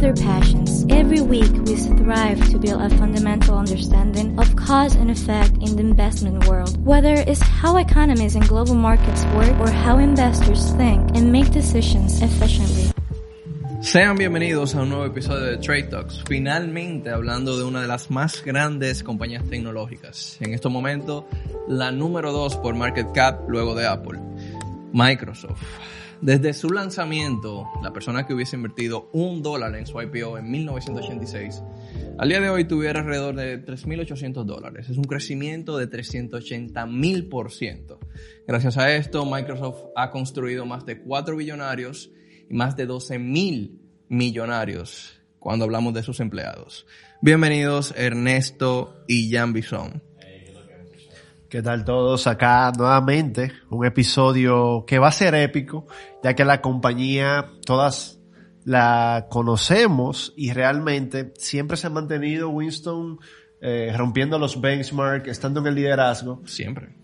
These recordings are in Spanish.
their passions. Every week, we strive to build a fundamental understanding of cause and effect in the investment world, whether it's how economies and global markets work or how investors think and make decisions efficiently. Sean bienvenidos a un nuevo episodio de Trade Talks, finalmente hablando de una de las más grandes compañías tecnológicas. En este momento, la número 2 por market cap luego de Apple, Microsoft. Desde su lanzamiento, la persona que hubiese invertido un dólar en su IPO en 1986, al día de hoy tuviera alrededor de 3.800 dólares. Es un crecimiento de 380.000%. Gracias a esto, Microsoft ha construido más de 4 billonarios y más de 12 mil millonarios cuando hablamos de sus empleados. Bienvenidos Ernesto y Jan Bison. ¿Qué tal todos? Acá nuevamente un episodio que va a ser épico, ya que la compañía todas la conocemos y realmente siempre se ha mantenido Winston eh, rompiendo los benchmarks, estando en el liderazgo. Siempre.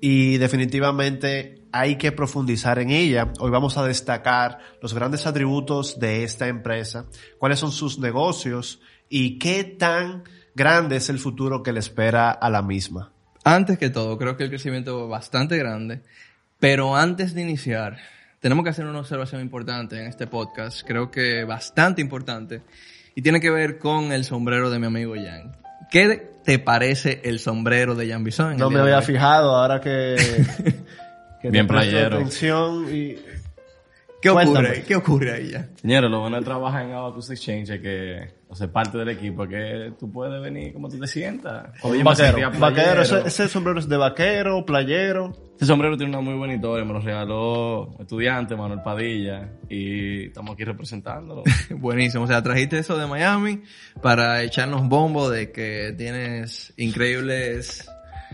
Y definitivamente hay que profundizar en ella. Hoy vamos a destacar los grandes atributos de esta empresa, cuáles son sus negocios y qué tan grande es el futuro que le espera a la misma. Antes que todo, creo que el crecimiento es bastante grande, pero antes de iniciar, tenemos que hacer una observación importante en este podcast, creo que bastante importante, y tiene que ver con el sombrero de mi amigo Jan. ¿Qué te parece el sombrero de Jan Bison? No me había fijado ahora que que Bien playero. atención y ¿Qué ocurre? Cuéntame. ¿Qué ocurre ahí ya? Señores, lo bueno de trabajar en Abacus Exchange es que, o sea, parte del equipo, que tú puedes venir como tú te sientas. Oye, vaquero, vaquero, ese, ese sombrero es de vaquero, playero. Este sombrero tiene una muy buena historia, me lo regaló estudiante, Manuel Padilla, y estamos aquí representándolo. Buenísimo. O sea, trajiste eso de Miami para echarnos bombo de que tienes increíbles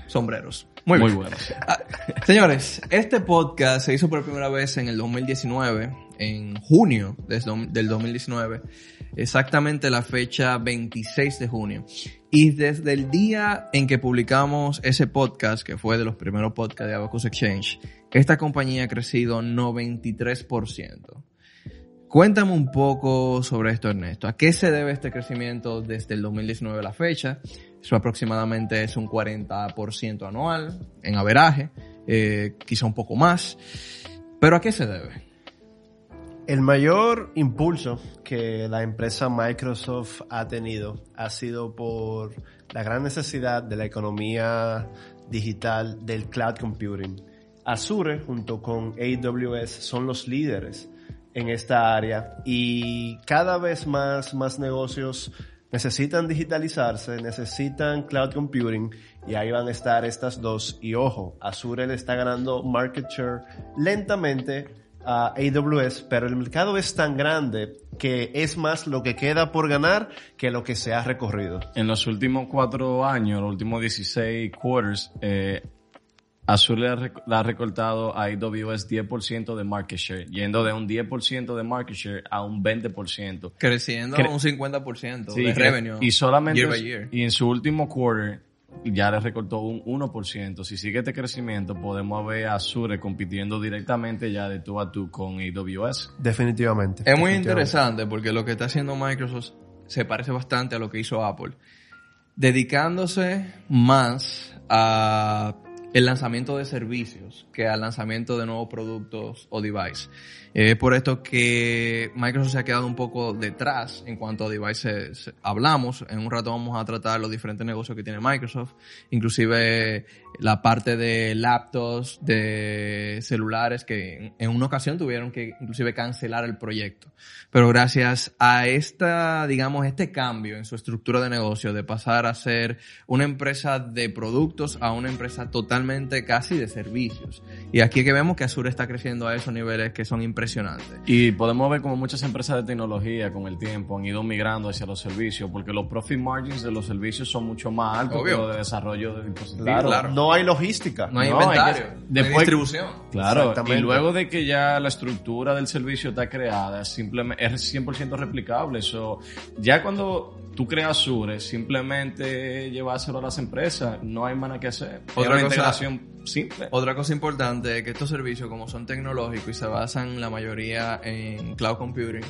sombreros. Muy, Muy bien. bueno. sí. Ah, señores, este podcast se hizo por primera vez en el 2019, en junio del 2019, exactamente la fecha 26 de junio. Y desde el día en que publicamos ese podcast, que fue de los primeros podcasts de Abacus Exchange, esta compañía ha crecido 93%. Cuéntame un poco sobre esto, Ernesto. ¿A qué se debe este crecimiento desde el 2019 a la fecha? Eso aproximadamente es un 40% anual en averaje, eh, quizá un poco más. ¿Pero a qué se debe? El mayor impulso que la empresa Microsoft ha tenido ha sido por la gran necesidad de la economía digital del cloud computing. Azure junto con AWS son los líderes en esta área y cada vez más, más negocios necesitan digitalizarse, necesitan cloud computing y ahí van a estar estas dos. Y ojo, Azure le está ganando market share lentamente a AWS, pero el mercado es tan grande que es más lo que queda por ganar que lo que se ha recorrido. En los últimos cuatro años, los últimos 16 quarters, eh, Azure le ha, rec- le ha recortado a AWS 10% de market share, yendo de un 10% de market share a un 20%. Creciendo Cre- un 50% Sí, de revenue. Y solamente, year by year. y en su último quarter, ya le recortó un 1%. Si sigue este crecimiento, podemos ver a Azure compitiendo directamente ya de tú a tú con AWS. Definitivamente. Es muy definitivamente. interesante porque lo que está haciendo Microsoft se parece bastante a lo que hizo Apple, dedicándose más a el lanzamiento de servicios que al lanzamiento de nuevos productos o device. Por esto que Microsoft se ha quedado un poco detrás en cuanto a devices hablamos. En un rato vamos a tratar los diferentes negocios que tiene Microsoft, inclusive la parte de laptops, de celulares que en- una ocasión tuvieron que inclusive cancelar el proyecto. Pero gracias a esta, digamos, este cambio en su estructura de negocio de pasar a ser una empresa de productos a una empresa totalmente casi de servicios. Y aquí es que vemos que Azure está creciendo a esos niveles que son impresionantes. Y podemos ver como muchas empresas de tecnología con el tiempo han ido migrando hacia los servicios, porque los profit margins de los servicios son mucho más altos Obvio. que los de desarrollo de dispositivos. Claro. no hay logística. No hay No, hay inventario, que- no hay después- distribución. Claro, y luego de que ya la estructura del servicio está creada, simplemente es 100% replicable. Eso, ya cuando tú creas Azure, simplemente llevárselo a las empresas, no hay más nada que hacer. Es Otra una cosa- integración simple. Otra cosa importante es que estos servicios, como son tecnológicos y se basan la mayoría en cloud computing,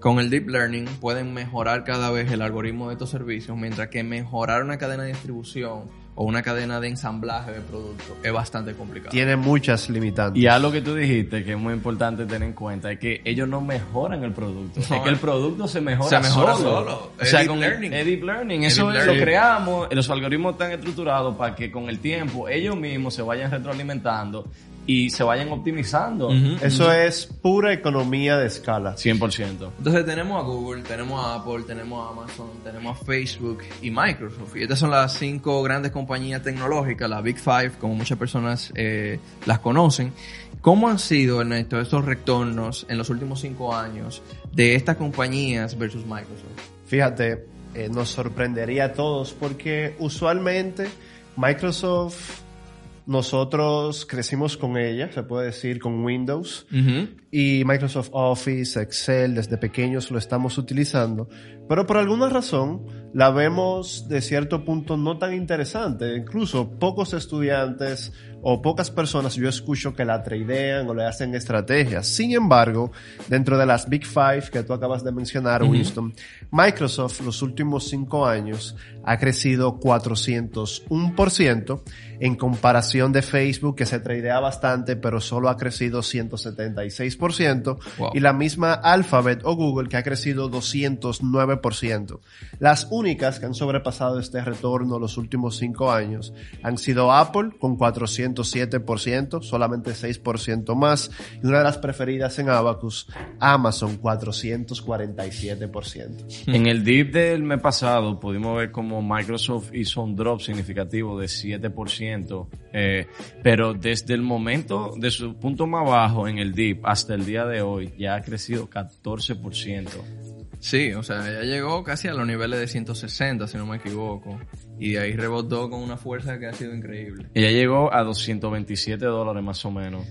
con el deep learning pueden mejorar cada vez el algoritmo de estos servicios, mientras que mejorar una cadena de distribución o una cadena de ensamblaje de productos es bastante complicado. Tiene muchas limitantes. Y algo que tú dijiste que es muy importante tener en cuenta es que ellos no mejoran el producto. No, es que el producto se mejora, se mejora solo. solo. O sea, Es con learning. es deep learning. Es Eso deep lo creamos, los algoritmos están estructurados para que con el tiempo ellos mismos se vayan retroalimentando y se vayan optimizando. Eso es pura economía de escala. 100%. Entonces tenemos a Google, tenemos a Apple, tenemos a Amazon, tenemos a Facebook y Microsoft. Y estas son las cinco grandes compañías tecnológicas, la Big Five, como muchas personas eh, las conocen. ¿Cómo han sido, Ernesto, estos retornos en los últimos cinco años de estas compañías versus Microsoft? Fíjate, eh, nos sorprendería a todos porque usualmente Microsoft, nosotros crecimos con ella, se puede decir, con Windows. Y Microsoft Office, Excel, desde pequeños lo estamos utilizando, pero por alguna razón la vemos de cierto punto no tan interesante. Incluso pocos estudiantes o pocas personas yo escucho que la tradean o le hacen estrategias. Sin embargo, dentro de las Big Five que tú acabas de mencionar, Winston, Microsoft los últimos cinco años ha crecido 401% en comparación de Facebook que se tradea bastante, pero solo ha crecido 176%, Wow. y la misma Alphabet o Google que ha crecido 209%. Las únicas que han sobrepasado este retorno los últimos cinco años han sido Apple con 407%, solamente 6% más, y una de las preferidas en Abacus, Amazon 447%. En el dip del mes pasado pudimos ver como Microsoft hizo un drop significativo de 7%, eh, pero desde el momento de su punto más bajo en el dip hasta el día de hoy ya ha crecido 14%. Sí, o sea, ya llegó casi a los niveles de 160, si no me equivoco. Y de ahí rebotó con una fuerza que ha sido increíble. Ella llegó a 227 dólares más o menos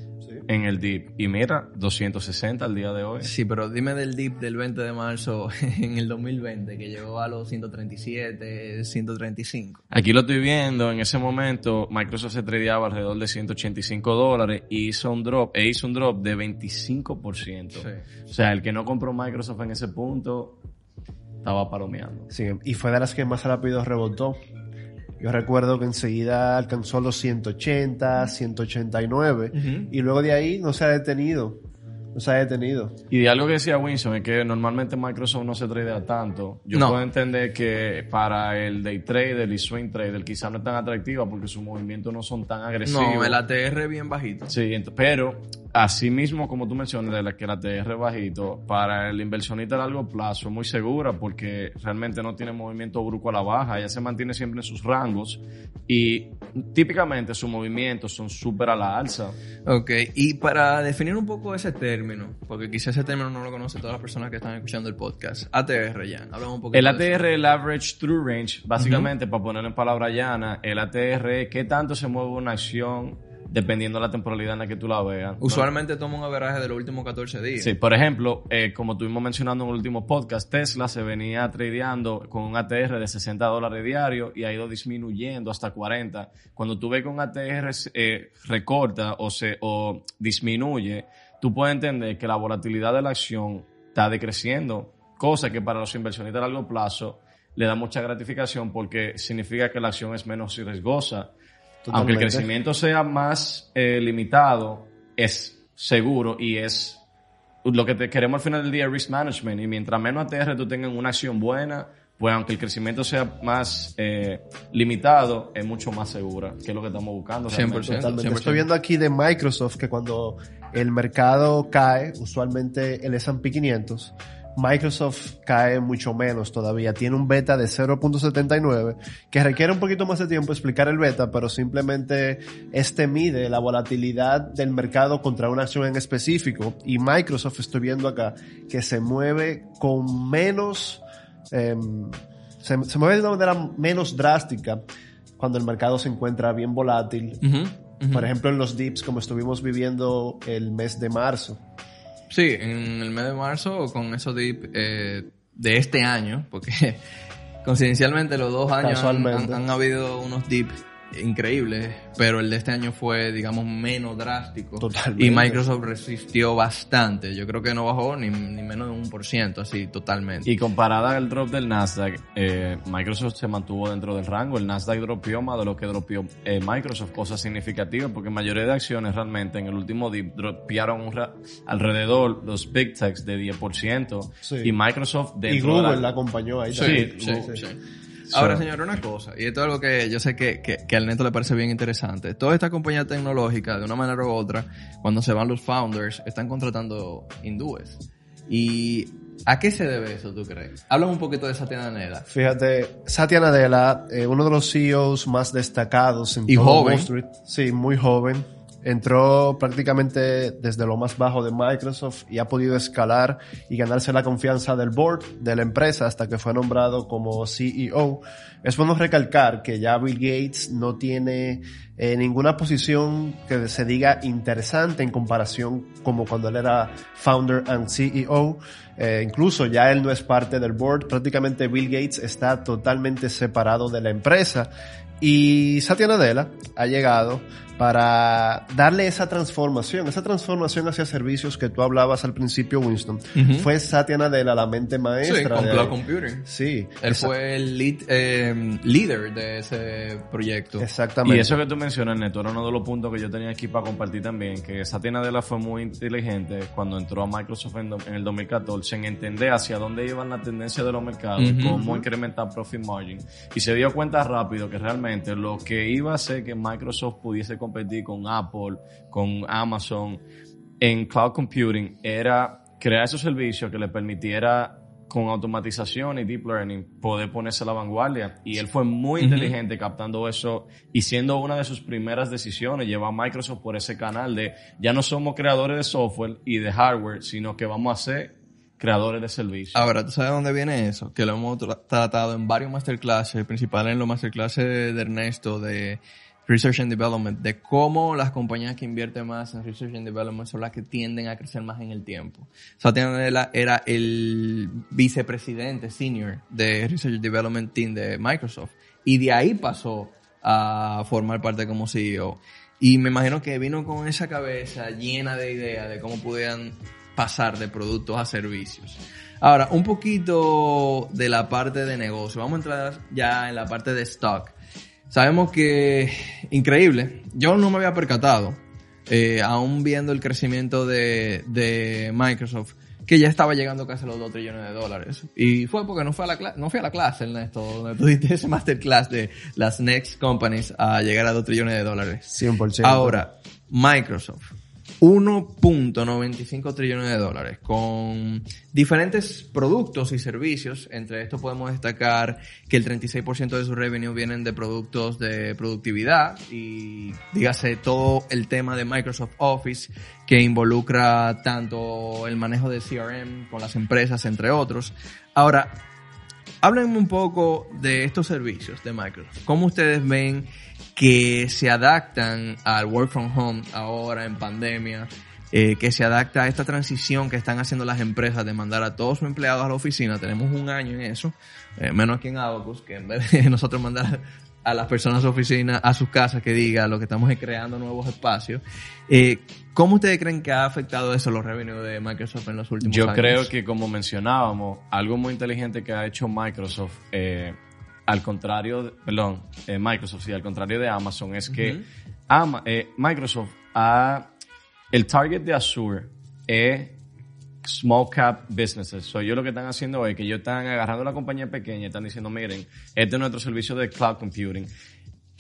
en el dip. Y mira, 260 al día de hoy. Sí, pero dime del dip del 20 de marzo en el 2020, que llegó a los 137, 135. Aquí lo estoy viendo, en ese momento Microsoft se tradeaba alrededor de 185 dólares y hizo un drop, e hizo un drop de 25%. Sí. O sea, el que no compró Microsoft en ese punto estaba palomeando. Sí, y fue de las que más rápido rebotó. Yo recuerdo que enseguida alcanzó los 180, 189 y luego de ahí no se ha detenido. No se ha detenido. Y de algo que decía Winston es que normalmente Microsoft no se tradea tanto. Yo No. puedo entender que para el day trader y swing trader quizás no es tan atractiva porque sus movimientos no son tan agresivos. No, el ATR es bien bajito. Sí, pero así mismo como tú mencionas de la que la TR bajito, para el inversionista a largo plazo es muy segura porque realmente no tiene movimiento brusco a la baja, ella se mantiene siempre en sus rangos y típicamente sus movimientos son súper a la alza. Ok, y para definir un poco ese término, porque quizás ese término no lo conocen todas las personas que están escuchando el podcast, ATR ya, hablamos un poquito El. ATR, el Average True Range, básicamente, para poner en palabra llana, el ATR es qué tanto se mueve una acción dependiendo de la temporalidad en la que tú la veas. Usualmente toma un averaje de los últimos 14 días. Sí, por ejemplo, eh, como estuvimos mencionando en el último podcast, Tesla se venía tradeando con un ATR de 60 dólares diario y ha ido disminuyendo hasta 40. Cuando tú ves que un ATR eh, recorta o, se, o disminuye, tú puedes entender que la volatilidad de la acción está decreciendo, cosa que para los inversionistas a largo plazo le da mucha gratificación porque significa que la acción es menos riesgosa. Aunque el crecimiento sea más eh, limitado, es seguro y es lo que te queremos al final del día es risk management. Y mientras menos ATR tú tengas una acción buena, pues aunque el crecimiento sea más eh, limitado, es mucho más segura, que es lo que estamos buscando. 100%. realmente. Totalmente. 100%. Estoy viendo aquí de Microsoft que cuando el mercado cae, usualmente el S&P 500, Microsoft cae mucho menos todavía. Tiene un beta de 0.79 que requiere un poquito más de tiempo explicar el beta, pero simplemente este mide la volatilidad del mercado contra una acción en específico. Y Microsoft, estoy viendo acá, que se mueve con menos, em, se, se mueve de una manera menos drástica cuando el mercado se encuentra bien volátil. Por ejemplo, en los dips, como estuvimos viviendo el mes de marzo. Sí, en el mes de marzo con esos dip eh, de este año, porque coincidencialmente los dos años han, Casualmente. han- han habido unos dips increíbles, pero el de este año fue, digamos, menos drástico. Totalmente. Y Microsoft resistió bastante. Yo creo que no bajó ni, ni menos de un por ciento, así, totalmente. Y comparada al drop del Nasdaq, eh, Microsoft se mantuvo dentro del rango. El Nasdaq dropió más de lo que dropió eh, Microsoft, cosa significativa, porque la mayoría de acciones realmente en el último dip dropearon un ra- alrededor los big techs de 10%. Sí. Y Microsoft Y dentro de Google la- la acompañó ahí Sí, también. sí, Google. sí. Ahora, señor, una cosa, y esto es algo que yo sé que, que, que al neto le parece bien interesante. Todas estas compañías tecnológicas, de una manera u otra, cuando se van los founders, están contratando hindúes. ¿Y a qué se debe eso, tú crees? Háblame un poquito de Satya Nadella. Fíjate, Satya Nadella, eh, uno de los CEOs más destacados en Y todo joven. Wall Street. Sí, muy joven. Entró prácticamente desde lo más bajo de Microsoft y ha podido escalar y ganarse la confianza del board de la empresa hasta que fue nombrado como CEO. Es bueno recalcar que ya Bill Gates no tiene eh, ninguna posición que se diga interesante en comparación como cuando él era founder and CEO. Eh, incluso ya él no es parte del board. Prácticamente Bill Gates está totalmente separado de la empresa. Y Satya Nadella ha llegado para darle esa transformación, esa transformación hacia servicios que tú hablabas al principio, Winston. Fue Satya Nadella la mente maestra. Sí, con de- Cloud Computing. Sí, Él fue el lead, eh, líder de ese proyecto. Exactamente. Y eso que tú mencionas, Neto, era uno de los puntos que yo tenía aquí para compartir también, que Satya Nadella fue muy inteligente cuando entró a Microsoft en, el 2014 en entender hacia dónde iban las tendencias de los mercados, y Ujú. cómo incrementar profit margin. Y se dio cuenta rápido que realmente lo que iba a hacer que Microsoft pudiese competir con Apple, con Amazon, en cloud computing era crear esos servicios que le permitiera con automatización y deep learning poder ponerse a la vanguardia. Y él fue muy inteligente captando eso y siendo una de sus primeras decisiones, llevar a Microsoft por ese canal de ya no somos creadores de software y de hardware, sino que vamos a ser creadores de servicios. Ahora, ¿tú sabes dónde viene eso? Que lo hemos tra- tratado en varios masterclasses, principal en los masterclasses de Ernesto de Research and Development, de cómo las compañías que invierten más en Research and Development son las que tienden a crecer más en el tiempo. Satya Nadella era el vicepresidente senior de Research and Development Team de Microsoft y de ahí pasó a formar parte como CEO. Y me imagino que vino con esa cabeza llena de ideas de cómo podían pasar de productos a servicios. Ahora, un poquito de la parte de negocio. Vamos a entrar ya en la parte de stock. Sabemos que, increíble, yo no me había percatado, eh, aún viendo el crecimiento de, de Microsoft, que ya estaba llegando casi a los 2 trillones de dólares. Y fue porque no fue a la, no fui a la clase, Ernesto, donde tú diste ese masterclass de las next companies a llegar a 2 trillones de dólares. 100%. Ahora, Microsoft. 1.95 trillones de dólares con diferentes productos y servicios. Entre estos podemos destacar que el 36% de su revenue vienen de productos de productividad y dígase todo el tema de Microsoft Office que involucra tanto el manejo de CRM con las empresas, entre otros. Ahora, Háblenme un poco de estos servicios de Microsoft. ¿Cómo ustedes ven que se adaptan al work from home ahora en pandemia? eh, que se adapta a esta transición que están haciendo las empresas de mandar a todos sus empleados a la oficina. Tenemos un año en eso, eh, menos aquí en Abacus, que en vez de nosotros mandar a las personas a su oficina, a sus casas, que diga lo que estamos es creando nuevos espacios. Eh, ¿Cómo ustedes creen que ha afectado eso los revenues de Microsoft en los últimos Yo años? creo que como mencionábamos, algo muy inteligente que ha hecho Microsoft, eh, al contrario, perdón, eh, Microsoft, sí, al contrario de Amazon, es que Ujú. Ama- eh, Microsoft ha, el target de Azure es small cap businesses. So, ellos lo que están haciendo es que ellos están agarrando la compañía pequeña y están diciendo, miren, este es nuestro servicio de cloud computing.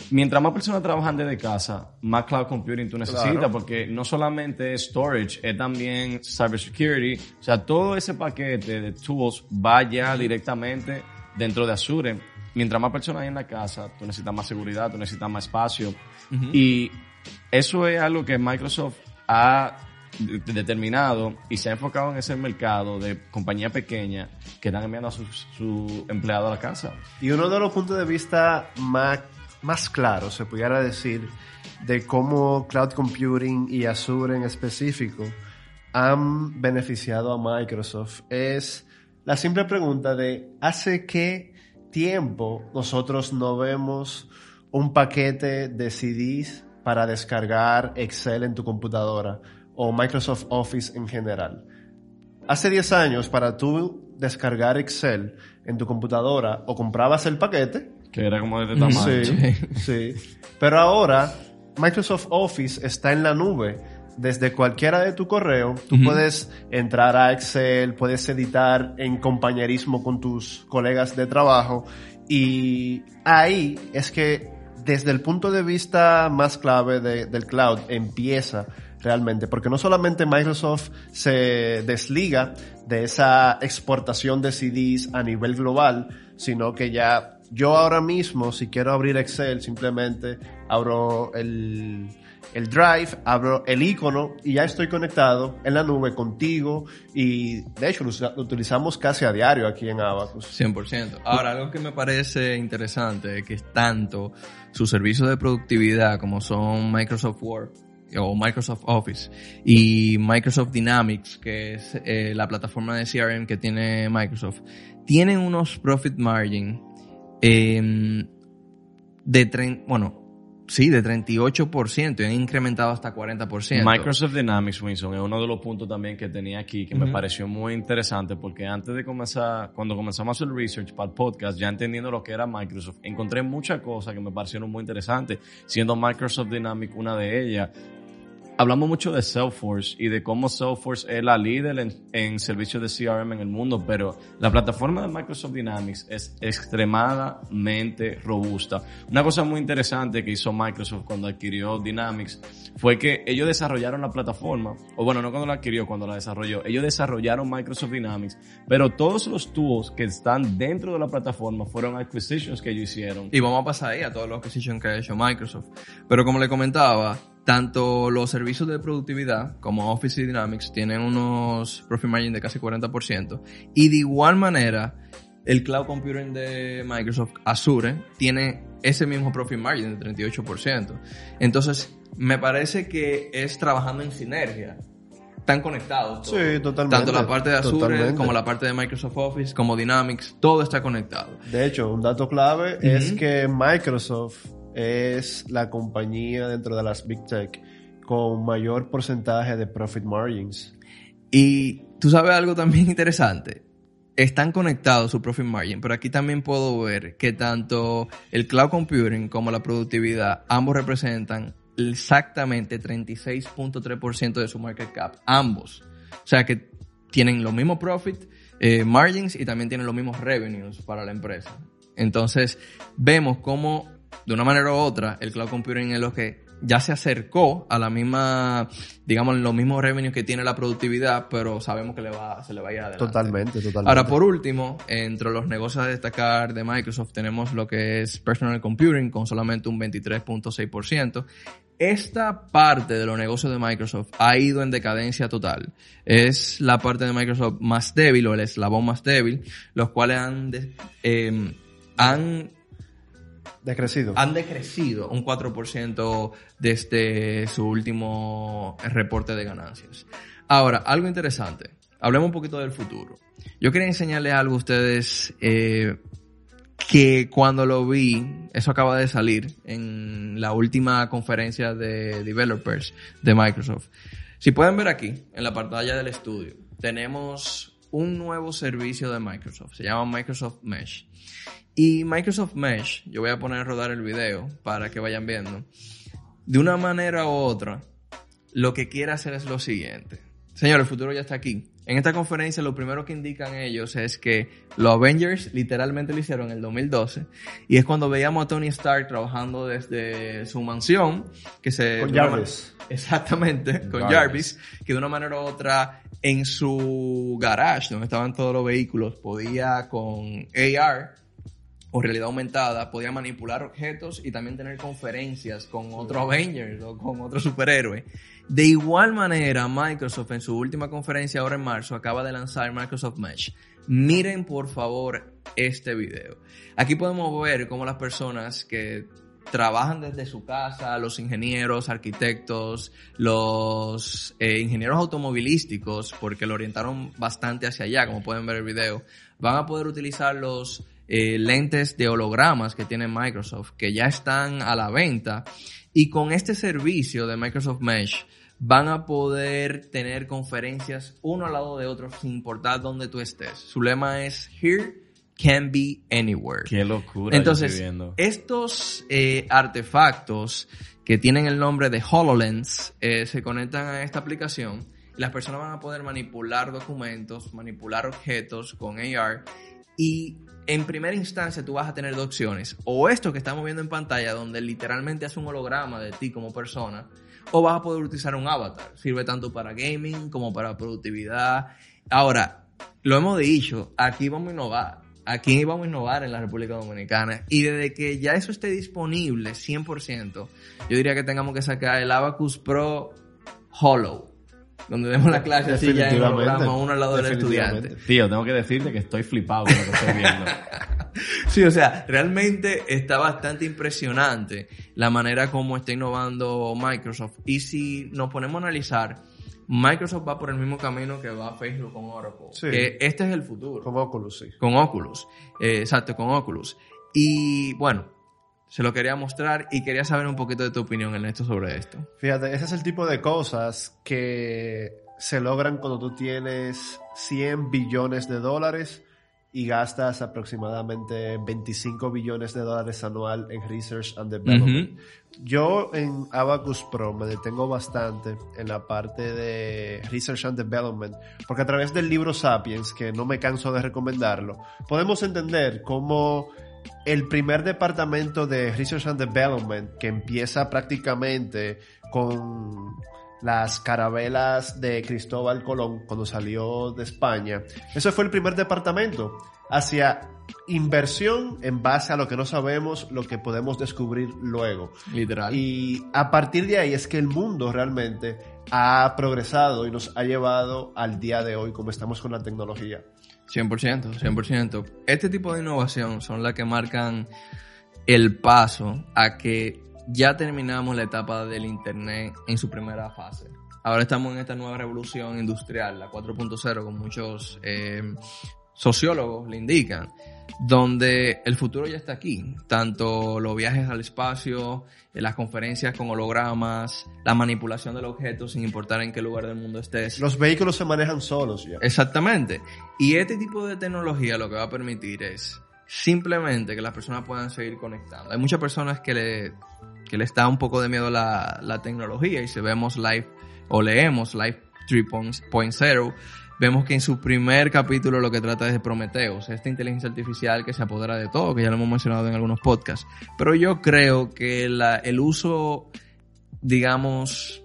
Mientras más personas trabajan desde casa, más cloud computing tú necesitas, Claro. porque no solamente es storage, es también cybersecurity. O sea, todo ese paquete de tools va ya directamente dentro de Azure. Mientras más personas hay en la casa, tú necesitas más seguridad, tú necesitas más espacio. Y eso es algo que Microsoft ha determinado y se ha enfocado en ese mercado de compañía pequeña que están enviando a sus su empleados a la casa. Y uno de los puntos de vista más, más claros, se pudiera decir, de cómo cloud computing y Azure en específico han beneficiado a Microsoft es la simple pregunta de ¿hace qué tiempo nosotros no vemos un paquete de CDs para descargar Excel en tu computadora o Microsoft Office en general. Hace 10 años, para tú descargar Excel en tu computadora, o comprabas el paquete. Que era como de este tamaño. Sí, sí. Pero ahora, Microsoft Office está en la nube. Desde cualquiera de tu correo, tú puedes entrar a Excel, puedes editar en compañerismo con tus colegas de trabajo. Y ahí es que, desde el punto de vista más clave del cloud, empieza realmente, porque no solamente Microsoft se desliga de esa exportación de CDs a nivel global, sino que ya yo ahora mismo, si quiero abrir Excel, simplemente abro el, el Drive, abro el icono y ya estoy conectado en la nube contigo y de hecho lo, utilizamos casi a diario aquí en Abacus. 100%. Ahora, algo que me parece interesante que es tanto su servicio de productividad como son Microsoft Word o Microsoft Office y Microsoft Dynamics, que es eh, la plataforma de CRM que tiene Microsoft, tienen unos profit margin eh, de, bueno, Sí, de 38% y han incrementado hasta 40%. Microsoft Dynamics, Winston, es uno de los puntos también que tenía aquí que me pareció muy interesante porque antes de comenzar, cuando comenzamos el research para el podcast, ya entendiendo lo que era Microsoft, encontré muchas cosas que me parecieron muy interesantes, siendo Microsoft Dynamics una de ellas hablamos mucho de Salesforce y de cómo Salesforce es la líder en, en, servicios de CRM en el mundo, pero la plataforma de Microsoft Dynamics es extremadamente robusta. Una cosa muy interesante que hizo Microsoft cuando adquirió Dynamics fue que ellos desarrollaron la plataforma, o bueno, no cuando la adquirió, cuando la desarrolló, ellos desarrollaron Microsoft Dynamics, pero todos los tools que están dentro de la plataforma fueron acquisitions que ellos hicieron. Y vamos a pasar ahí a todos los acquisitions que ha hecho Microsoft. Pero como le comentaba, tanto los servicios de productividad como Office y Dynamics tienen unos profit margin de casi 40%. Y de igual manera, el cloud computing de Microsoft Azure tiene ese mismo profit margin de 38%. Entonces, me parece que es trabajando en sinergia. Están conectados. Sí, totalmente. Tanto la parte de Azure como la parte de Microsoft Office, como Dynamics, todo está conectado. De hecho, un dato clave es que Microsoft es la compañía dentro de las Big Tech con mayor porcentaje de profit margins. Y tú sabes algo también interesante. Están conectados su profit margin, pero aquí también puedo ver que tanto el cloud computing como la productividad, ambos representan exactamente 36.3% de su market cap. Ambos. O sea que tienen los mismos profit eh, margins y también tienen los mismos revenues para la empresa. Entonces, vemos cómo de una manera u otra, el cloud computing es lo que ya se acercó a la misma, digamos, los mismos revenues que tiene la productividad, pero sabemos que le va, se le va a ir adelante. Totalmente, totalmente. Ahora, por último, entre los negocios a destacar de Microsoft tenemos lo que es personal computing con solamente un 23.6%. Esta parte de los negocios de Microsoft ha ido en decadencia total. Es la parte de Microsoft más débil o el eslabón más débil, los cuales han, eh, han Decrecido. Han decrecido un 4% desde su último reporte de ganancias. Ahora, algo interesante. Hablemos un poquito del futuro. Yo quería enseñarles algo a ustedes eh, que cuando lo vi, eso acaba de salir en la última conferencia de developers de Microsoft. Si pueden ver aquí, en la pantalla del estudio, tenemos un nuevo servicio de Microsoft. Se llama Microsoft Mesh. Y Microsoft Mesh, yo voy a poner a rodar el video para que vayan viendo. De una manera u otra, lo que quiere hacer es lo siguiente. Señor, el futuro ya está aquí. En esta conferencia lo primero que indican ellos es que los Avengers literalmente lo hicieron en el 2012 y es cuando veíamos a Tony Stark trabajando desde su mansión que se con Jarvis. exactamente, con Jarvis. Jarvis, que de una manera u otra en su garage donde estaban todos los vehículos podía con AR o realidad aumentada podía manipular objetos y también tener conferencias con otro Avengers o con otro superhéroe. De igual manera, Microsoft en su última conferencia ahora en marzo acaba de lanzar Microsoft Mesh. Miren por favor este video. Aquí podemos ver cómo las personas que trabajan desde su casa, los ingenieros, arquitectos, los eh, ingenieros automovilísticos, porque lo orientaron bastante hacia allá, como pueden ver el video, van a poder utilizar los eh, lentes de hologramas que tiene Microsoft, que ya están a la venta. Y con este servicio de Microsoft Mesh, van a poder tener conferencias uno al lado de otro sin importar dónde tú estés. Su lema es Here Can Be Anywhere. Qué locura. Entonces, estos eh, artefactos que tienen el nombre de HoloLens eh, se conectan a esta aplicación las personas van a poder manipular documentos, manipular objetos con AR y en primera instancia tú vas a tener dos opciones. O esto que estamos viendo en pantalla, donde literalmente hace un holograma de ti como persona, o vas a poder utilizar un avatar. Sirve tanto para gaming como para productividad. Ahora, lo hemos dicho, aquí vamos a innovar. Aquí vamos a innovar en la República Dominicana. Y desde que ya eso esté disponible 100%, yo diría que tengamos que sacar el Abacus Pro Hollow donde demos la clase así ya en holograma uno al lado del estudiante. Tío, tengo que decirte que estoy flipado con lo que estoy viendo. sí, o sea, realmente está bastante impresionante la manera como está innovando Microsoft. Y si nos ponemos a analizar, Microsoft va por el mismo camino que va Facebook con Oracle. Que este es el futuro. Con Oculus, sí. Con Oculus. Eh, exacto, con Oculus. Y bueno, se lo quería mostrar y quería saber un poquito de tu opinión en esto sobre esto. Fíjate, ese es el tipo de cosas que se logran cuando tú tienes 100 billones de dólares y gastas aproximadamente 25 billones de dólares anual en Research and Development. Yo en Abacus Pro me detengo bastante en la parte de Research and Development, porque a través del libro Sapiens, que no me canso de recomendarlo, podemos entender cómo el primer departamento de Research and Development, que empieza prácticamente con las carabelas de Cristóbal Colón cuando salió de España, ese fue el primer departamento hacia inversión en base a lo que no sabemos, lo que podemos descubrir luego. Literal. Y a partir de ahí es que el mundo realmente ha progresado y nos ha llevado al día de hoy como estamos con la tecnología. 100%, 100%. Este tipo de innovación son las que marcan el paso a que ya terminamos la etapa del Internet en su primera fase. Ahora estamos en esta nueva revolución industrial, la 4.0, como muchos eh, sociólogos le indican, donde el futuro ya está aquí. Tanto los viajes al espacio, eh, las conferencias con hologramas, la manipulación del objeto sin importar en qué lugar del mundo estés. Los vehículos se manejan solos ya. Exactamente. Y este tipo de tecnología lo que va a permitir es simplemente que las personas puedan seguir conectando. Hay muchas personas que le, que le está un poco de miedo la, la tecnología y si vemos live o leemos Live 3.0, vemos que en su primer capítulo lo que trata es de Prometheus, esta inteligencia artificial que se apodera de todo, que ya lo hemos mencionado en algunos podcasts. Pero yo creo que el uso, digamos,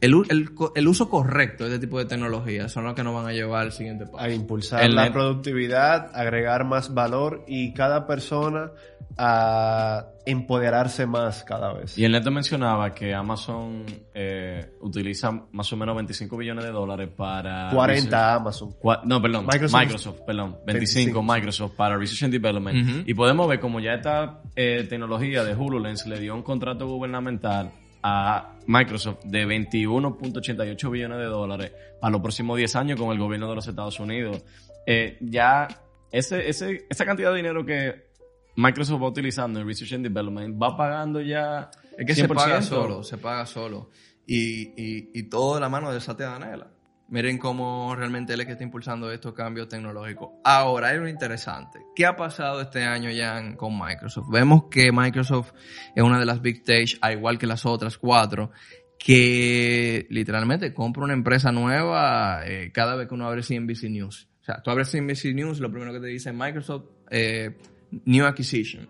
el, el, uso correcto de este tipo de tecnologías son los que nos van a llevar al siguiente paso. A impulsar la productividad, agregar más valor y cada persona a empoderarse más cada vez. Y el neto mencionaba que Amazon eh, utiliza más o menos 25 billones de dólares para... 40 Amazon. no, perdón. Microsoft, perdón. 25, Microsoft para Research and Development. Y podemos ver como ya esta eh, tecnología de HoloLens le dio un contrato gubernamental a Microsoft de 21.88 billones de dólares para los próximos 10 años con el gobierno de los Estados Unidos. Eh, ya ese, ese, esa cantidad de dinero que Microsoft va utilizando en Research and Development va pagando ya. Es que se paga solo, se paga solo. Y, y, y todo de la mano de Satya Danela. Miren cómo realmente él es que está impulsando estos cambios tecnológicos. Ahora, hay lo interesante. ¿Qué ha pasado este año ya con Microsoft? Vemos que Microsoft es una de las big stage, al igual que las otras cuatro, que literalmente compra una empresa nueva eh, cada vez que uno abre CNBC News. O sea, tú abres CNBC News, lo primero que te dice Microsoft, eh, New Acquisition.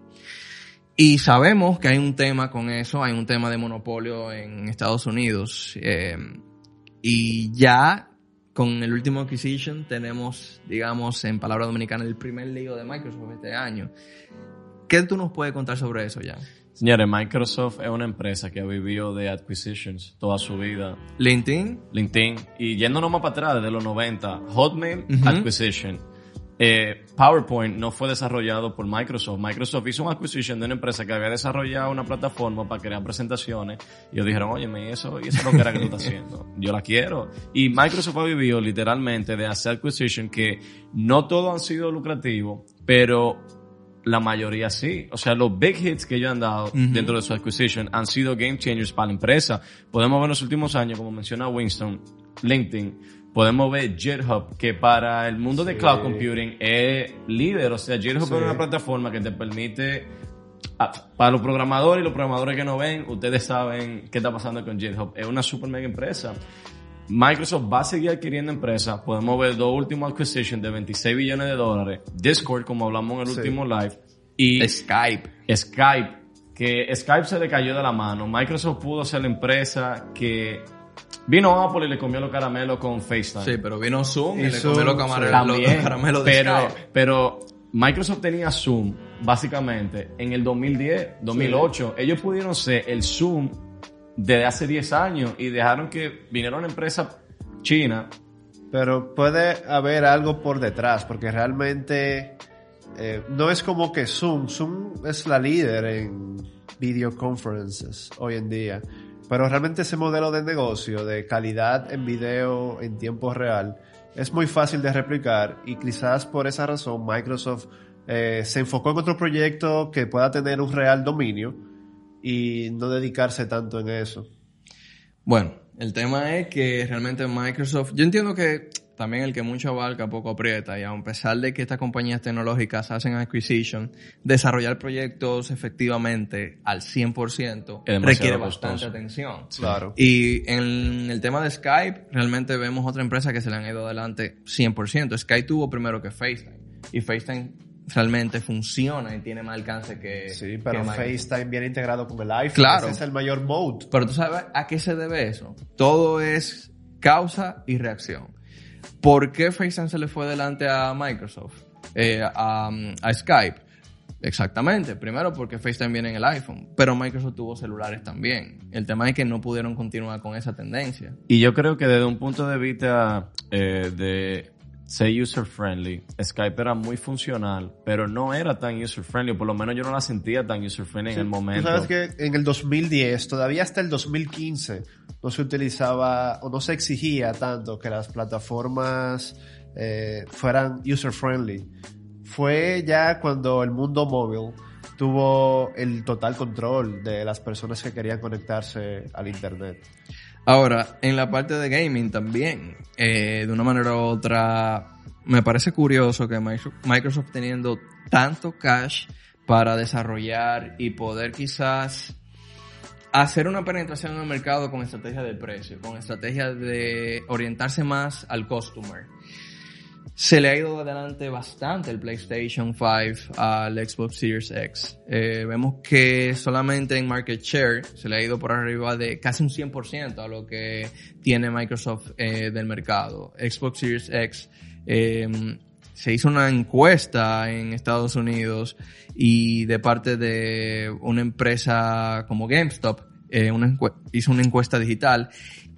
Y sabemos que hay un tema con eso, hay un tema de monopolio en Estados Unidos. Eh, y ya con el último acquisition tenemos, digamos, en palabra dominicana, el primer lío de Microsoft este año. ¿Qué tú nos puedes contar sobre eso ya? Señores, Microsoft es una empresa que ha vivido de acquisitions toda su vida. LinkedIn. LinkedIn. Y yéndonos más para atrás, desde los 90, Hotmail, acquisition. Eh, PowerPoint no fue desarrollado por Microsoft. Microsoft hizo una acquisition de una empresa que había desarrollado una plataforma para crear presentaciones. Y ellos dijeron, oye, eso, y eso es lo que era que tú estás haciendo. Yo la quiero. Y Microsoft ha vivido literalmente de hacer acquisition que no todo han sido lucrativos, pero la mayoría sí. O sea, los big hits que ellos han dado dentro de su acquisition han sido game changers para la empresa. Podemos ver en los últimos años, como menciona Winston, LinkedIn, podemos ver GitHub, que para el mundo de cloud computing es líder. O sea, GitHub es una plataforma que te permite, a- para los programadores y los programadores que no ven, ustedes saben qué está pasando con GitHub. Es una super mega empresa. Microsoft va a seguir adquiriendo empresas. Podemos ver dos últimos acquisitions de 26 billones de dólares. Discord, como hablamos en el Sí. último live. Y Skype. Skype, que Skype se le cayó de la mano. Microsoft pudo ser la empresa que vino Apple y le comió los caramelos con FaceTime. Sí, pero vino Zoom y, Y le Zoom, comió los, También, caramelos de pero, Skype. pero Microsoft tenía Zoom básicamente en el 2010, 2008. Ellos pudieron ser el Zoom desde hace 10 años y dejaron que viniera una empresa china. Pero puede haber algo por detrás, porque realmente eh, no es como que Zoom, Zoom es la líder en video conferences hoy en día, pero realmente ese modelo de negocio de calidad en video en tiempo real es muy fácil de replicar y quizás por esa razón Microsoft eh, se enfocó en otro proyecto que pueda tener un real dominio y no dedicarse tanto en eso. Bueno, el tema es que realmente Microsoft, yo entiendo que también el que mucho abarca poco aprieta y a pesar de que estas compañías tecnológicas hacen acquisition, desarrollar proyectos efectivamente al 100% Es demasiado requiere costoso. bastante atención. Claro. Y en el tema de Skype, realmente vemos otra empresa que se le han ido adelante 100%. Skype tuvo primero que FaceTime. Y FaceTime realmente funciona y tiene más alcance que. Sí, pero que. FaceTime viene integrado con el iPhone. Claro. Ese es el mayor mode. Pero tú sabes a qué se debe eso. Todo es causa y reacción. ¿Por qué FaceTime se le fue delante a Microsoft? Eh, a, a Skype. Exactamente. Primero porque FaceTime viene en el iPhone. Pero Microsoft tuvo celulares también. El tema es que no pudieron continuar con esa tendencia. Y yo creo que desde un punto de vista eh, de ser user friendly, Skype era muy funcional, pero no era tan user friendly, o por lo menos yo no la sentía tan user friendly en el momento. Tú sabes que en el 2010, todavía hasta el 2015, no se utilizaba o no se exigía tanto que las plataformas eh, fueran user friendly. Fue ya cuando el mundo móvil tuvo el total control de las personas que querían conectarse al internet. Ahora, en la parte de gaming también, eh, de una manera u otra, me parece curioso que Micro- Microsoft teniendo tanto cash para desarrollar y poder quizás hacer una penetración en el mercado con estrategia de precio, con estrategia de orientarse más al customer. Se le ha ido adelante bastante el PlayStation 5 al Xbox Series X. Eh, vemos que solamente en market share se le ha ido por arriba de casi un 100% a lo que tiene Microsoft eh, del mercado. Xbox Series X eh, se hizo una encuesta en Estados Unidos y de parte de una empresa como GameStop eh, hizo una encuesta digital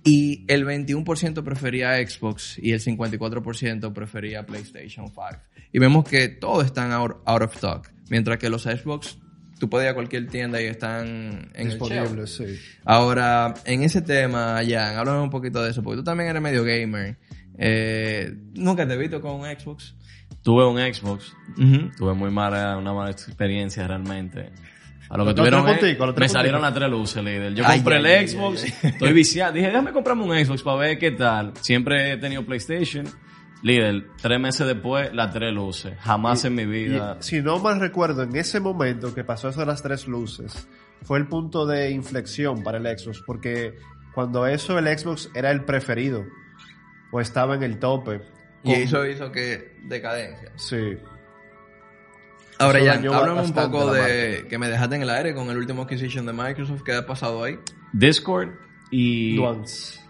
y el 21% prefería Xbox y el 54% prefería PlayStation 5. Y vemos que todos están out, out of stock, mientras que los Xbox tú puedes ir a cualquier tienda y están en el shelf. Disponible, sí. Ahora, en ese tema, Jan, háblame un poquito de eso, porque tú también eres medio gamer. Eh, Nunca te he visto con un Xbox. Tuve un Xbox, tuve muy mala, una mala experiencia realmente. A lo que tuvieron tres es- punticos, los me salieron las tres luces, líder. Yo Ay, compré ay, el Xbox, ay, ay. estoy viciado. Dije, déjame comprarme un Xbox para ver qué tal. Siempre he tenido PlayStation. Líder, tres meses después, las tres luces. Jamás en mi Y, vida. si no mal recuerdo, en ese momento que pasó eso de las tres luces, fue el punto de inflexión para el Xbox, porque cuando eso el Xbox era el preferido, o estaba en el tope. Y eso hizo que decadencia. Sí. Ahora ya, háblame un poco de que me dejaste en el aire con el último acquisition de Microsoft. ¿Qué ha pasado ahí? Discord y... Nuance.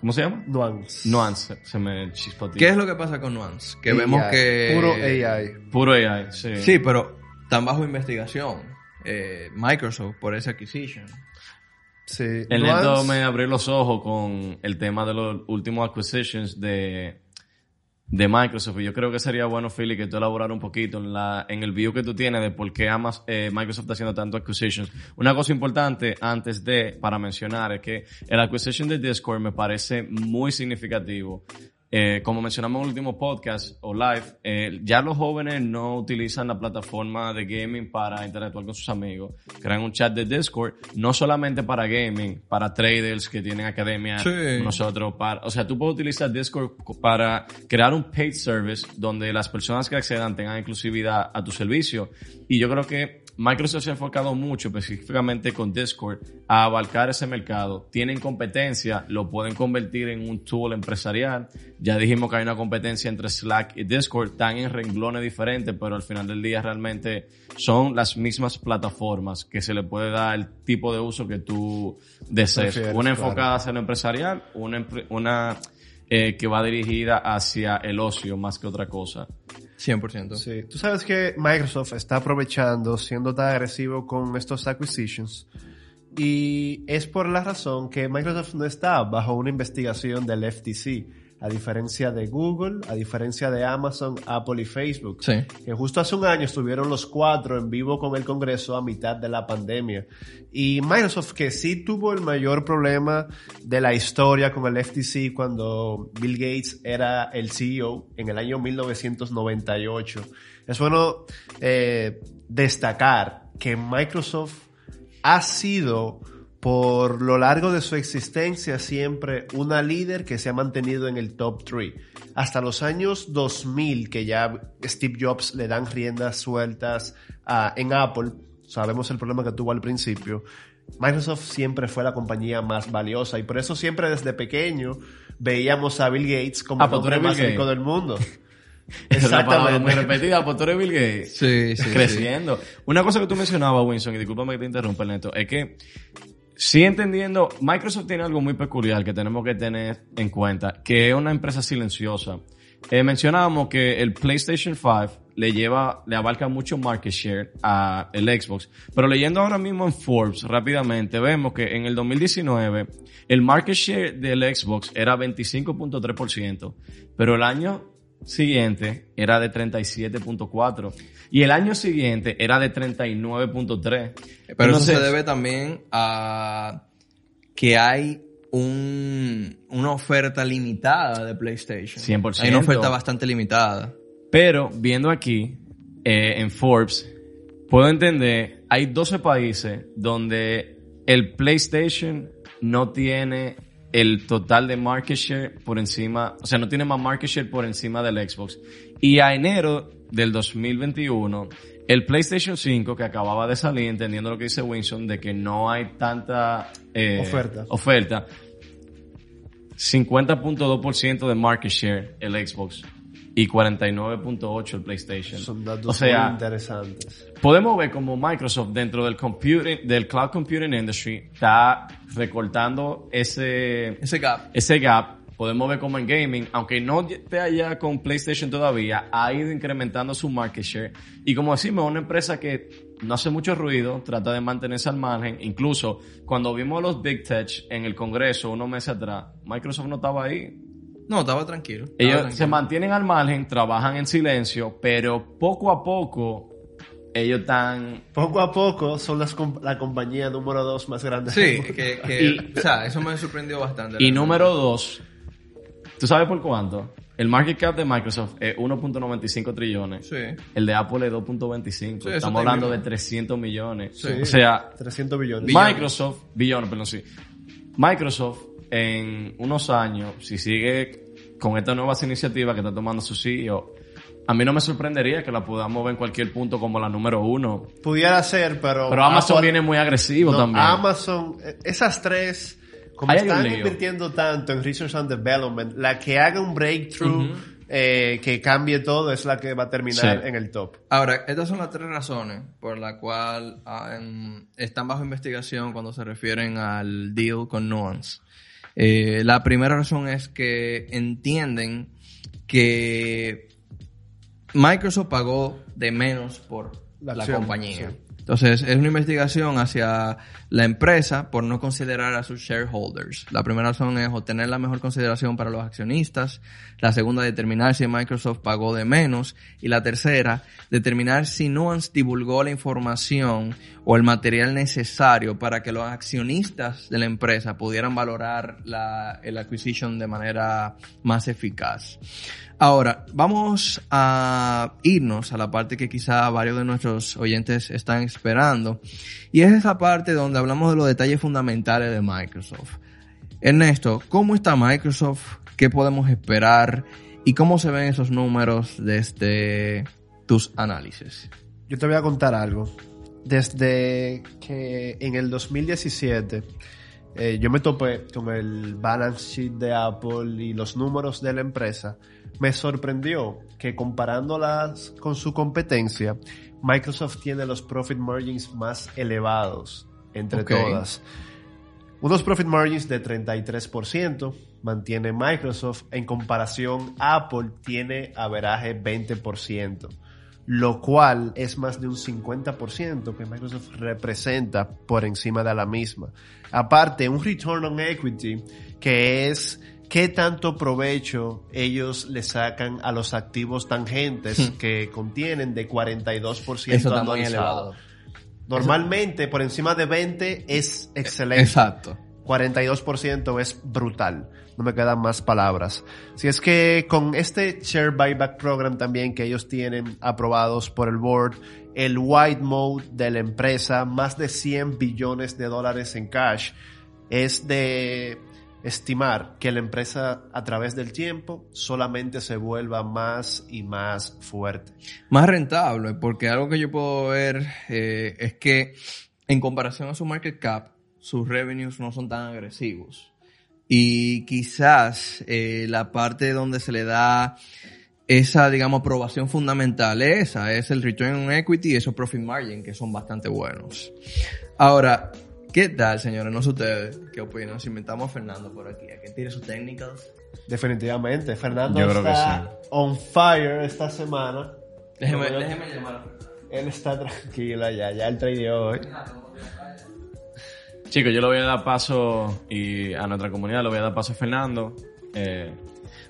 ¿Cómo se llama? Nuance. Nuance. Se me chispoteó. ¿Qué es lo que pasa con Nuance? Que AI, vemos que... Puro AI. Puro AI, sí. Sí, pero están bajo investigación. eh, Microsoft por esa acquisition. Sí. El Nuance- neto me abrió los ojos con el tema de los últimos acquisitions de, de Microsoft. Y yo creo que sería bueno, Philly, que tú elaborar un poquito en, la, en el view que tú tienes de por qué amas, eh, Microsoft está haciendo tanto acquisitions. Una cosa importante antes de, para mencionar, es que el acquisition de Discord me parece muy significativo. Eh, como mencionamos en el último podcast o live, eh, ya los jóvenes no utilizan la plataforma de gaming para interactuar con sus amigos. Crean un chat de Discord, no solamente para gaming, para traders que tienen academia, Sí. nosotros, para, o sea, tú puedes utilizar Discord para crear un paid service donde las personas que accedan tengan exclusividad a tu servicio. Y yo creo que Microsoft se ha enfocado mucho, específicamente con Discord, a abarcar ese mercado. Tienen competencia, lo pueden convertir en un tool empresarial. Ya dijimos que hay una competencia entre Slack y Discord, están en renglones diferentes, pero al final del día realmente son las mismas plataformas que se le puede dar el tipo de uso que tú desees. Prefieres, Una claro. enfocada hacia lo empresarial, una, empre- una eh, que va dirigida hacia el ocio más que otra cosa. 100%. Sí. Tú sabes que Microsoft está aprovechando, siendo tan agresivo con estos acquisitions. Y es por la razón que Microsoft no está bajo una investigación del FTC, a diferencia de Google, a diferencia de Amazon, Apple y Facebook. Sí. Que justo hace un año estuvieron los cuatro en vivo con el Congreso a mitad de la pandemia. Y Microsoft, que sí tuvo el mayor problema de la historia con el FTC cuando Bill Gates era el CEO en el año 1998. Es bueno eh, destacar que Microsoft ha sido por lo largo de su existencia siempre una líder que se ha mantenido en el top 3. Hasta los años 2000 que ya Steve Jobs le dan riendas sueltas a- en Apple, sabemos el problema que tuvo al principio, Microsoft siempre fue la compañía más valiosa y por eso siempre desde pequeño veíamos a Bill Gates como Ah, el pues hombre más Bill rico Gates. del mundo. Palabra muy Exactamente. repetida, pues tú eres Bill Gates. Sí, sí, sí. creciendo. Una cosa que tú mencionabas, Winston, y discúlpame que te interrumpa, Neto, es que sí entendiendo, Microsoft tiene algo muy peculiar que tenemos que tener en cuenta, que es una empresa silenciosa. Eh, mencionábamos que el PlayStation 5 le lleva, le abarca mucho market share a el Xbox. Pero leyendo ahora mismo en Forbes rápidamente, vemos que en el 2019 el market share del Xbox era 25.3%, pero el año siguiente era de 37.4 y el año siguiente era de 39.3. Pero Entonces, eso se debe también a que hay un, una oferta limitada de PlayStation. 100%. Hay una oferta bastante limitada. Pero viendo aquí eh, en Forbes, puedo entender, hay 12 países donde el PlayStation no tiene el total de market share por encima, o sea, no tiene más market share por encima del Xbox. Y a enero del 2021, el PlayStation 5 que acababa de salir, entendiendo lo que dice Winston, de que no hay tanta eh, Oferta. oferta, 50.2% de market share el Xbox y 49.8 el PlayStation. Son datos o sea, muy interesantes. podemos ver como Microsoft dentro del computing, del cloud computing industry está recortando ese, Ese gap. ese gap. Podemos ver como en gaming, aunque no esté allá con PlayStation todavía, ha ido incrementando su market share. Y como decimos, una empresa que no hace mucho ruido, trata de mantenerse al margen. Incluso cuando vimos a los Big Tech en el Congreso unos meses atrás, Microsoft no estaba ahí. No, estaba tranquilo. estaba Ellos tranquilo. se mantienen al margen, trabajan en silencio, pero poco a poco ellos están... Poco a poco son las com- la compañía número dos más grande. Sí, del mundo. que, que- o sea, eso me sorprendió bastante. Y número dos, ¿tú sabes por cuánto? El market cap de Microsoft es 1.95 trillones. Sí. El de Apple es 2.25. Sí, Estamos hablando bien. de 300 millones. Sí. O sea, 300 billones. Billones. Microsoft, billones, perdón, sí. Microsoft en unos años, si sigue con estas nuevas iniciativas que está tomando su CEO, a mí no me sorprendería que la podamos ver en cualquier punto como la número uno. Pudiera ser, pero... Pero Amazon Apple- viene muy agresivo no, también. Amazon, eh, esas tres, como Ahí están invirtiendo tanto en Research and Development, la que haga un breakthrough eh, que cambie todo es la que va a terminar Sí. en el top. Ahora, estas son las tres razones por las cuales están bajo investigación cuando se refieren al deal con Nuance. Eh, la primera razón es que entienden que Microsoft pagó de menos por La la, acción, compañía. sí. Entonces, es una investigación hacia la empresa por no considerar a sus shareholders. La primera razón es obtener la mejor consideración para los accionistas. La segunda, determinar si Microsoft pagó de menos. Y la tercera, determinar si Nuance divulgó la información o el material necesario para que los accionistas de la empresa pudieran valorar la, el acquisition de manera más eficaz. Ahora, vamos a irnos a la parte que quizá varios de nuestros oyentes están esperando. Y es esa parte donde hablamos de los detalles fundamentales de Microsoft. Ernesto, ¿cómo está Microsoft? ¿Qué podemos esperar? ¿Y cómo se ven esos números desde tus análisis? Yo te voy a contar algo. Desde que en el 2017 eh, yo me topé con el balance sheet de Apple y los números de la empresa, me sorprendió que comparándolas con su competencia, Microsoft tiene los profit margins más elevados entre todas. Unos profit margins de 33% mantiene Microsoft. En comparación, Apple tiene averaje 20%, lo cual es más de un 50% que Microsoft representa por encima de la misma. Aparte, un return on equity que es qué tanto provecho ellos le sacan a los activos tangentes que contienen de 42% Eso está muy anualizado. elevado. Normalmente por encima de 20 es excelente. Exacto. 42% es brutal. No me quedan más palabras. Si es que con este share buyback program también que ellos tienen aprobados por el board, el white mode de la empresa, más de 100 billones de dólares en cash, es de estimar que la empresa a través del tiempo solamente se vuelva más y más fuerte. Más rentable, porque algo que yo puedo ver eh, es que en comparación a su market cap, sus revenues no son tan agresivos. Y quizás eh, la parte donde se le da esa, digamos, aprobación fundamental, esa es el return on equity y esos profit margin, que son bastante buenos. Ahora, ¿qué tal, señores? No sé ustedes, ¿qué opinan? Si inventamos a Fernando por aquí, a que tire sus técnicas. Definitivamente. Fernando Yo creo que está sí. on fire esta semana. Déjeme, déjeme llamar. Él está tranquilo ya, ya él tradeó hoy. Chicos, yo le voy a dar paso y a nuestra comunidad le voy a dar paso a Fernando. Eh,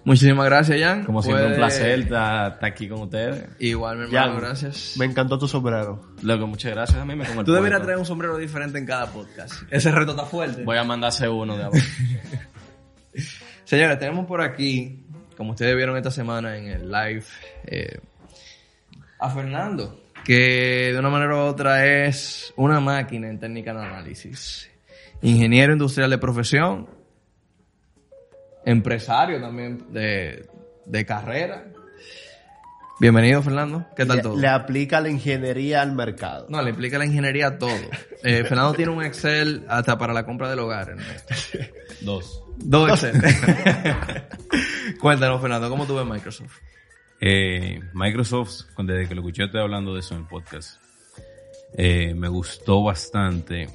Muchísimas gracias, Jan. como siempre, un Puede- placer estar, aquí con ustedes. Igual, mi hermano, gracias. Me encantó tu sombrero. Luego, muchas gracias a mí. Me como el Tú deberías traer un sombrero diferente en cada podcast. Ese reto está fuerte. Voy a mandarse uno de abajo. Señores, tenemos por aquí, como ustedes vieron esta semana en el live, eh, a Fernando, que de una manera u otra es una máquina en técnica de análisis. Ingeniero industrial de profesión, empresario también de, de carrera. Bienvenido, Fernando. ¿Qué tal le, todo? le aplica la ingeniería al mercado. No, le implica la ingeniería a todo. Eh, Fernando tiene un Excel hasta para la compra del hogar. Ernesto. Dos. Dos Excel. Cuéntanos, Fernando, ¿cómo tú ves Microsoft? Eh, Microsoft, desde que lo escuché, estoy hablando de eso en el podcast. eh, me gustó bastante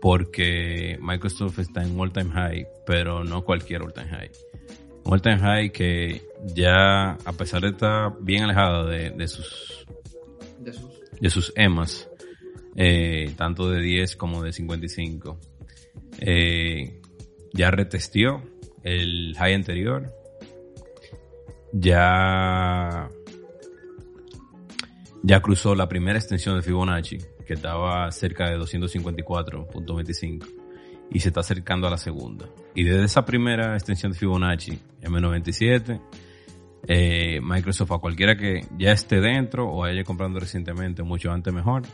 porque Microsoft está en all time high, pero no cualquier all time high. Un all time high que ya, a pesar de estar bien alejada de, de sus, de sus. EMAs, eh, tanto de 10 como de 55, eh, ya retestió el high anterior, ya ya cruzó la primera extensión de Fibonacci, que estaba cerca de 254.25, y se está acercando a la segunda. Y desde esa primera extensión de Fibonacci, M97, eh, Microsoft a cualquiera que ya esté dentro o haya comprando recientemente, mucho antes mejor,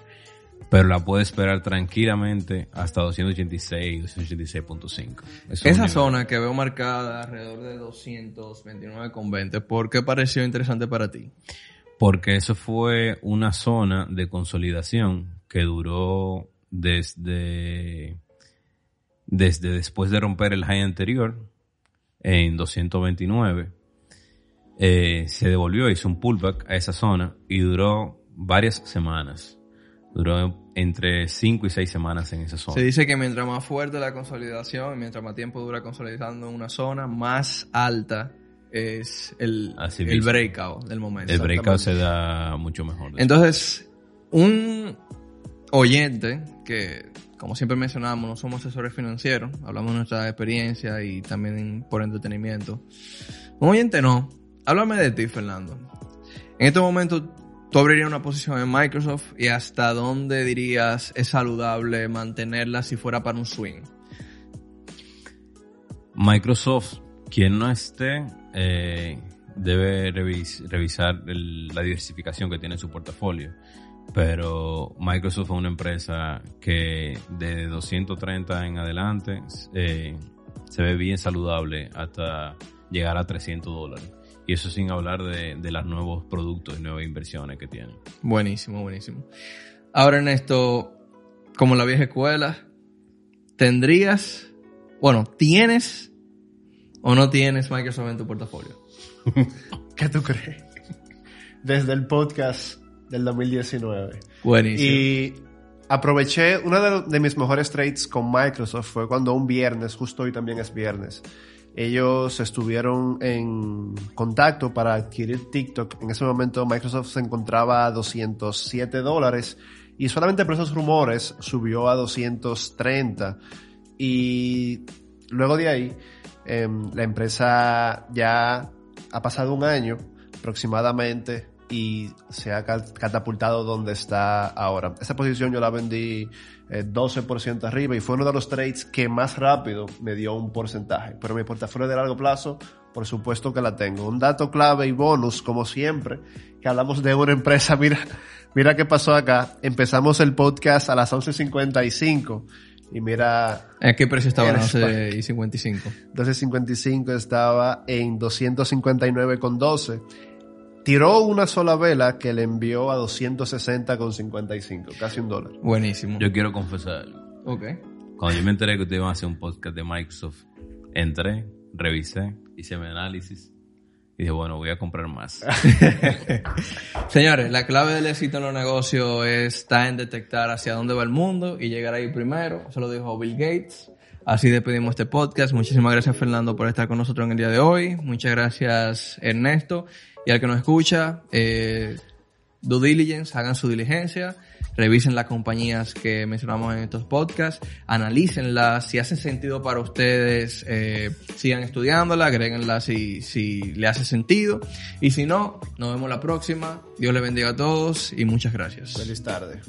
pero la puede esperar tranquilamente hasta 286, 286.5. Eso es un Esa zona que veo marcada alrededor de 229,20, ¿por qué pareció interesante para ti? Porque eso fue una zona de consolidación que duró desde, desde después de romper el high anterior en 229. Eh, se devolvió, hizo un pullback a esa zona y duró varias semanas. Duró entre 5 y 6 semanas en esa zona. Se dice que mientras más fuerte la consolidación y mientras más tiempo dura consolidando en una zona, más alta es el, el breakout del momento. el breakout se da mucho mejor. Entonces, un oyente, que como siempre mencionamos, no somos asesores financieros, hablamos de nuestra experiencia y también por entretenimiento. Un oyente no. Háblame de ti, Fernando. En este momento, tú abrirías una posición en Microsoft y hasta dónde dirías es saludable mantenerla si fuera para un swing. Microsoft, quien no esté, eh, debe revis- revisar la diversificación que tiene en su portafolio. Pero Microsoft es una empresa que de 230 en adelante eh, se ve bien saludable hasta llegar a 300 dólares. Y eso sin hablar de, de los nuevos productos y nuevas inversiones que tiene. Buenísimo, buenísimo. Ahora, Ernesto, como la vieja escuela, ¿tendrías, bueno, tienes o no tienes Microsoft en tu portafolio? ¿Qué tú crees? Desde el podcast del 2019. Buenísimo. Y aproveché, uno de, de mis mejores trades con Microsoft fue cuando un viernes, justo hoy también es viernes, ellos estuvieron en contacto para adquirir TikTok. En ese momento Microsoft se encontraba a 207 dólares y solamente por esos rumores subió a 230. Y luego de ahí, em, la empresa ya ha pasado un año aproximadamente y se ha catapultado donde está ahora. Esa posición yo la vendí eh, 12% arriba y fue uno de los trades que más rápido me dio un porcentaje. Pero mi portafolio de largo plazo, por supuesto que la tengo. Un dato clave y bonus, como siempre, que hablamos de una empresa. Mira, mira qué pasó acá. Empezamos el podcast a las 11.55 y mira, ¿A qué precio estaba en Eres 11 y 55? 12.55 estaba en 259,12. Tiró una sola vela que le envió a 260,55, casi un dólar. Buenísimo. Yo quiero confesar algo. Ok. Cuando yo me enteré que ustedes iban a hacer un podcast de Microsoft, entré, revisé, hice mi análisis y dije, bueno, voy a comprar más. Señores, la clave del éxito en los negocios está en detectar hacia dónde va el mundo y llegar ahí primero. Eso lo dijo Bill Gates. Así despedimos este podcast. Muchísimas gracias Fernando por estar con nosotros en el día de hoy. Muchas gracias Ernesto. Y al que nos escucha, eh, due diligence, hagan su diligencia, revisen las compañías que mencionamos en estos podcasts, analícenlas, si hace sentido para ustedes, eh, sigan estudiándola, agréguenla si, si le hace sentido. Y si no, nos vemos la próxima. Dios le bendiga a todos y muchas gracias. Feliz tarde.